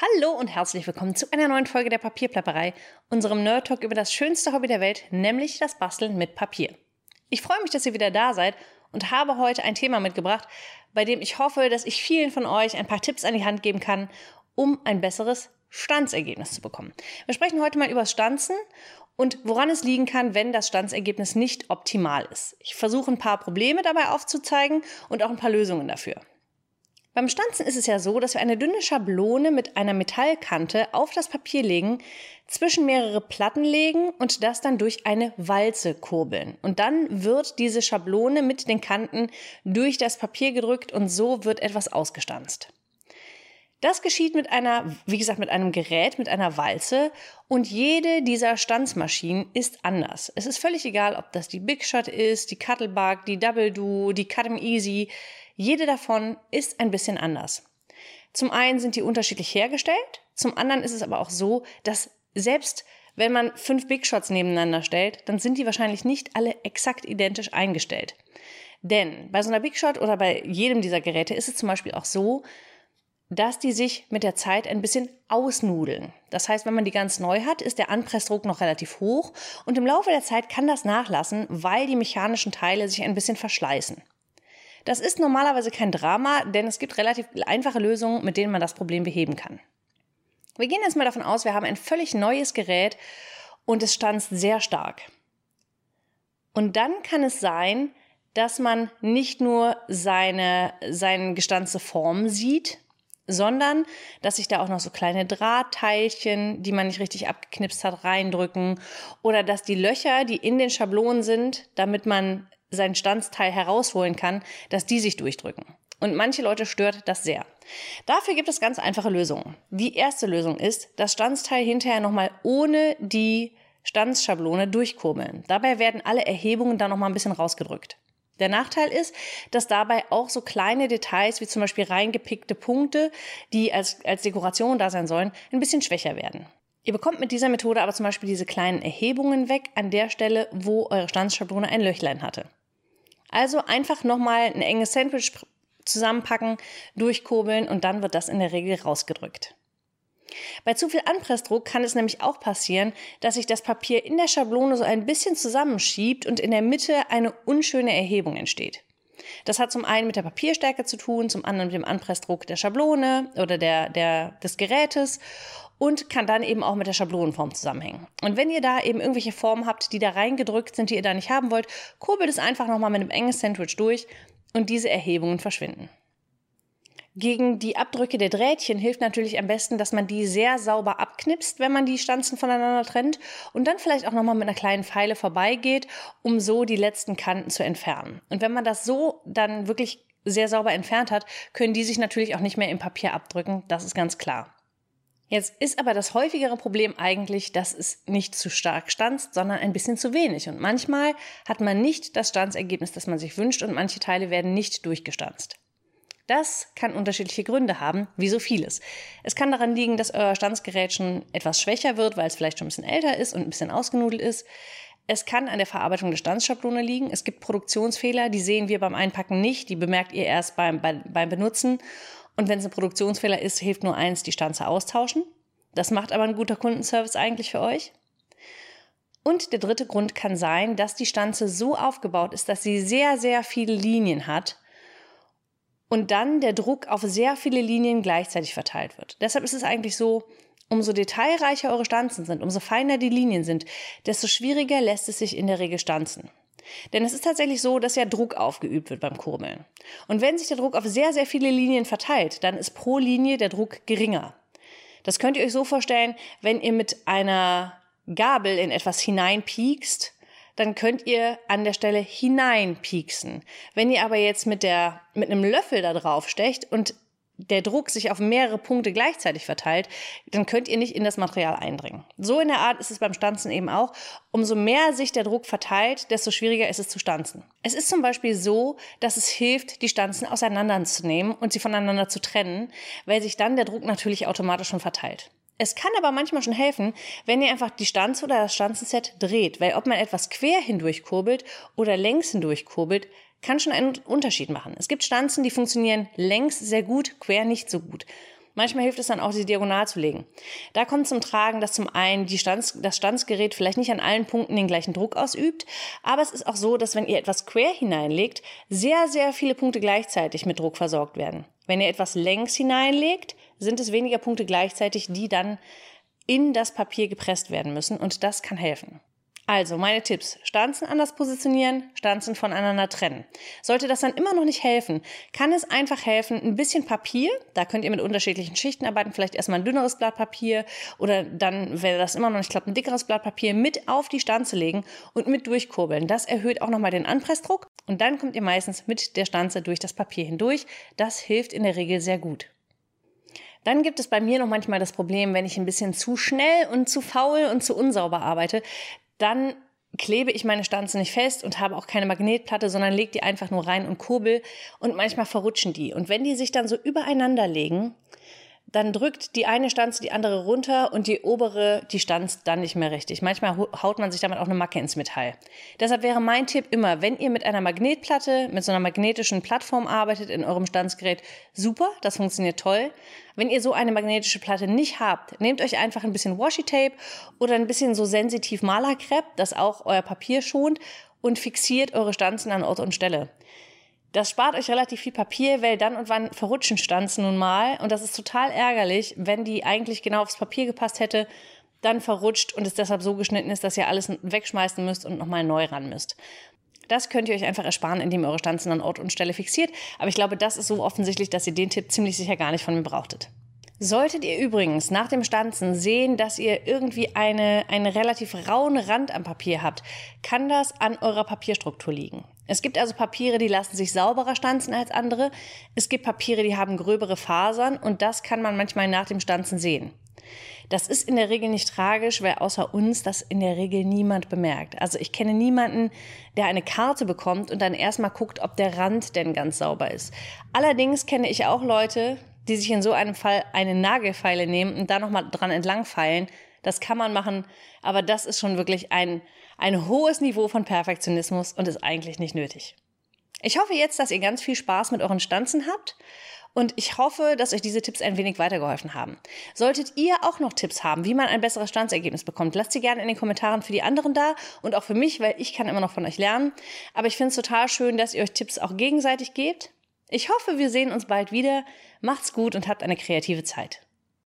Hallo und herzlich willkommen zu einer neuen Folge der Papierplapperei, unserem Nerd Talk über das schönste Hobby der Welt, nämlich das Basteln mit Papier. Ich freue mich, dass ihr wieder da seid und habe heute ein Thema mitgebracht, bei dem ich hoffe, dass ich vielen von euch ein paar Tipps an die Hand geben kann, um ein besseres Stanzergebnis zu bekommen. Wir sprechen heute mal über Stanzen und woran es liegen kann, wenn das Stanzergebnis nicht optimal ist. Ich versuche ein paar Probleme dabei aufzuzeigen und auch ein paar Lösungen dafür. Beim Stanzen ist es ja so, dass wir eine dünne Schablone mit einer Metallkante auf das Papier legen, zwischen mehrere Platten legen und das dann durch eine Walze kurbeln. Und dann wird diese Schablone mit den Kanten durch das Papier gedrückt und so wird etwas ausgestanzt. Das geschieht mit einer, wie gesagt, mit einem Gerät, mit einer Walze und jede dieser Stanzmaschinen ist anders. Es ist völlig egal, ob das die Big Shot ist, die Cuttlebug, die Double Do, die Cut 'em Easy. Jede davon ist ein bisschen anders. Zum einen sind die unterschiedlich hergestellt, zum anderen ist es aber auch so, dass selbst wenn man fünf Big Shots nebeneinander stellt, dann sind die wahrscheinlich nicht alle exakt identisch eingestellt. Denn bei so einer Big Shot oder bei jedem dieser Geräte ist es zum Beispiel auch so, dass die sich mit der Zeit ein bisschen ausnudeln. Das heißt, wenn man die ganz neu hat, ist der Anpressdruck noch relativ hoch und im Laufe der Zeit kann das nachlassen, weil die mechanischen Teile sich ein bisschen verschleißen. Das ist normalerweise kein Drama, denn es gibt relativ einfache Lösungen, mit denen man das Problem beheben kann. Wir gehen jetzt mal davon aus, wir haben ein völlig neues Gerät und es stanzt sehr stark. Und dann kann es sein, dass man nicht nur seine, seine gestanzte Form sieht, sondern dass sich da auch noch so kleine Drahtteilchen, die man nicht richtig abgeknipst hat, reindrücken oder dass die Löcher, die in den Schablonen sind, damit man sein Stanzteil herausholen kann, dass die sich durchdrücken. Und manche Leute stört das sehr. Dafür gibt es ganz einfache Lösungen. Die erste Lösung ist, das Stanzteil hinterher nochmal ohne die Stanzschablone durchkurbeln. Dabei werden alle Erhebungen dann nochmal ein bisschen rausgedrückt. Der Nachteil ist, dass dabei auch so kleine Details wie zum Beispiel reingepickte Punkte, die als, als Dekoration da sein sollen, ein bisschen schwächer werden. Ihr bekommt mit dieser Methode aber zum Beispiel diese kleinen Erhebungen weg an der Stelle, wo eure Stanzschablone ein Löchlein hatte. Also einfach nochmal ein enges Sandwich zusammenpacken, durchkurbeln und dann wird das in der Regel rausgedrückt. Bei zu viel Anpressdruck kann es nämlich auch passieren, dass sich das Papier in der Schablone so ein bisschen zusammenschiebt und in der Mitte eine unschöne Erhebung entsteht. Das hat zum einen mit der Papierstärke zu tun, zum anderen mit dem Anpressdruck der Schablone oder der, der, des Gerätes und kann dann eben auch mit der Schablonenform zusammenhängen. Und wenn ihr da eben irgendwelche Formen habt, die da reingedrückt sind, die ihr da nicht haben wollt, kurbelt es einfach nochmal mit einem engen Sandwich durch und diese Erhebungen verschwinden. Gegen die Abdrücke der Drähtchen hilft natürlich am besten, dass man die sehr sauber abknipst, wenn man die Stanzen voneinander trennt und dann vielleicht auch nochmal mit einer kleinen Pfeile vorbeigeht, um so die letzten Kanten zu entfernen. Und wenn man das so dann wirklich sehr sauber entfernt hat, können die sich natürlich auch nicht mehr im Papier abdrücken, das ist ganz klar. Jetzt ist aber das häufigere Problem eigentlich, dass es nicht zu stark stanzt, sondern ein bisschen zu wenig. Und manchmal hat man nicht das Stanzergebnis, das man sich wünscht und manche Teile werden nicht durchgestanzt. Das kann unterschiedliche Gründe haben, wie so vieles. Es kann daran liegen, dass euer Stanzgerät schon etwas schwächer wird, weil es vielleicht schon ein bisschen älter ist und ein bisschen ausgenudelt ist. Es kann an der Verarbeitung der Stanzschablone liegen. Es gibt Produktionsfehler, die sehen wir beim Einpacken nicht, die bemerkt ihr erst beim, beim, beim Benutzen. Und wenn es ein Produktionsfehler ist, hilft nur eins, die Stanze austauschen. Das macht aber ein guter Kundenservice eigentlich für euch. Und der dritte Grund kann sein, dass die Stanze so aufgebaut ist, dass sie sehr, sehr viele Linien hat und dann der Druck auf sehr viele Linien gleichzeitig verteilt wird. Deshalb ist es eigentlich so, umso detailreicher eure Stanzen sind, umso feiner die Linien sind, desto schwieriger lässt es sich in der Regel stanzen. Denn es ist tatsächlich so, dass ja Druck aufgeübt wird beim Kurbeln. Und wenn sich der Druck auf sehr, sehr viele Linien verteilt, dann ist pro Linie der Druck geringer. Das könnt ihr euch so vorstellen, wenn ihr mit einer Gabel in etwas hineinpiekst, dann könnt ihr an der Stelle hineinpieksen. Wenn ihr aber jetzt mit der, mit einem Löffel da drauf stecht und der Druck sich auf mehrere Punkte gleichzeitig verteilt, dann könnt ihr nicht in das Material eindringen. So in der Art ist es beim Stanzen eben auch. Umso mehr sich der Druck verteilt, desto schwieriger ist es zu stanzen. Es ist zum Beispiel so, dass es hilft, die Stanzen auseinanderzunehmen und sie voneinander zu trennen, weil sich dann der Druck natürlich automatisch schon verteilt. Es kann aber manchmal schon helfen, wenn ihr einfach die Stanze oder das Stanzenset dreht, weil ob man etwas quer hindurch kurbelt oder längs hindurch kurbelt, kann schon einen Unterschied machen. Es gibt Stanzen, die funktionieren längs sehr gut, quer nicht so gut. Manchmal hilft es dann auch, sie diagonal zu legen. Da kommt zum Tragen, dass zum einen Stanz, das Stanzgerät vielleicht nicht an allen Punkten den gleichen Druck ausübt, aber es ist auch so, dass wenn ihr etwas quer hineinlegt, sehr, sehr viele Punkte gleichzeitig mit Druck versorgt werden. Wenn ihr etwas längs hineinlegt, sind es weniger Punkte gleichzeitig, die dann in das Papier gepresst werden müssen und das kann helfen. Also meine Tipps. Stanzen anders positionieren, Stanzen voneinander trennen. Sollte das dann immer noch nicht helfen, kann es einfach helfen, ein bisschen Papier, da könnt ihr mit unterschiedlichen Schichten arbeiten, vielleicht erstmal ein dünneres Blatt Papier oder dann, wenn das immer noch nicht klappt, ein dickeres Blatt Papier mit auf die Stanze legen und mit durchkurbeln. Das erhöht auch nochmal den Anpressdruck und dann kommt ihr meistens mit der Stanze durch das Papier hindurch. Das hilft in der Regel sehr gut. Dann gibt es bei mir noch manchmal das Problem, wenn ich ein bisschen zu schnell und zu faul und zu unsauber arbeite, dann klebe ich meine Stanze nicht fest und habe auch keine Magnetplatte, sondern lege die einfach nur rein und kurbel und manchmal verrutschen die. Und wenn die sich dann so übereinander legen, dann drückt die eine Stanze die andere runter und die obere, die stanzt dann nicht mehr richtig. Manchmal haut man sich damit auch eine Macke ins Metall. Deshalb wäre mein Tipp immer, wenn ihr mit einer Magnetplatte, mit so einer magnetischen Plattform arbeitet in eurem Stanzgerät, super, das funktioniert toll. Wenn ihr so eine magnetische Platte nicht habt, nehmt euch einfach ein bisschen Washi-Tape oder ein bisschen so sensitiv Malerkrepp, das auch euer Papier schont und fixiert eure Stanzen an Ort und Stelle. Das spart euch relativ viel Papier, weil dann und wann verrutschen Stanzen nun mal. Und das ist total ärgerlich, wenn die eigentlich genau aufs Papier gepasst hätte, dann verrutscht und es deshalb so geschnitten ist, dass ihr alles wegschmeißen müsst und nochmal neu ran müsst. Das könnt ihr euch einfach ersparen, indem ihr eure Stanzen an Ort und Stelle fixiert. Aber ich glaube, das ist so offensichtlich, dass ihr den Tipp ziemlich sicher gar nicht von mir brauchtet. Solltet ihr übrigens nach dem Stanzen sehen, dass ihr irgendwie eine, einen relativ rauen Rand am Papier habt, kann das an eurer Papierstruktur liegen. Es gibt also Papiere, die lassen sich sauberer stanzen als andere. Es gibt Papiere, die haben gröbere Fasern und das kann man manchmal nach dem Stanzen sehen. Das ist in der Regel nicht tragisch, weil außer uns das in der Regel niemand bemerkt. Also ich kenne niemanden, der eine Karte bekommt und dann erstmal guckt, ob der Rand denn ganz sauber ist. Allerdings kenne ich auch Leute, die sich in so einem Fall eine Nagelfeile nehmen und da nochmal dran entlangfeilen. Das kann man machen, aber das ist schon wirklich ein, ein hohes Niveau von Perfektionismus und ist eigentlich nicht nötig. Ich hoffe jetzt, dass ihr ganz viel Spaß mit euren Stanzen habt und ich hoffe, dass euch diese Tipps ein wenig weitergeholfen haben. Solltet ihr auch noch Tipps haben, wie man ein besseres Stanzergebnis bekommt, lasst sie gerne in den Kommentaren für die anderen da und auch für mich, weil ich kann immer noch von euch lernen. Aber ich finde es total schön, dass ihr euch Tipps auch gegenseitig gebt. Ich hoffe, wir sehen uns bald wieder. Macht's gut und habt eine kreative Zeit.